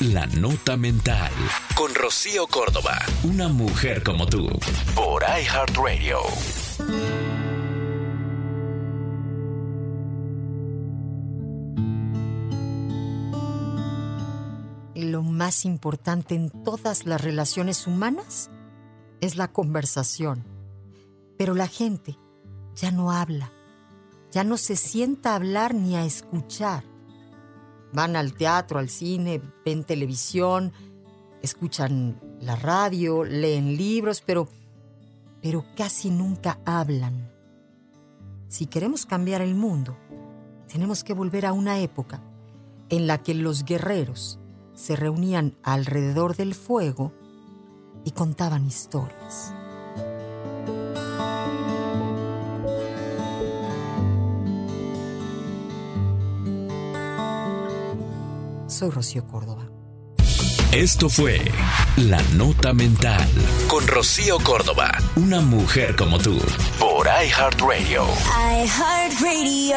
La Nota Mental. Con Rocío Córdoba. Una mujer como tú. Por iHeartRadio. Lo más importante en todas las relaciones humanas es la conversación. Pero la gente ya no habla. Ya no se sienta a hablar ni a escuchar Van al teatro, al cine, ven televisión, escuchan la radio, leen libros, pero, pero casi nunca hablan. Si queremos cambiar el mundo, tenemos que volver a una época en la que los guerreros se reunían alrededor del fuego y contaban historias. Soy Rocío Córdoba. Esto fue La Nota Mental con Rocío Córdoba, una mujer como tú, por iHeartRadio. iHeartRadio.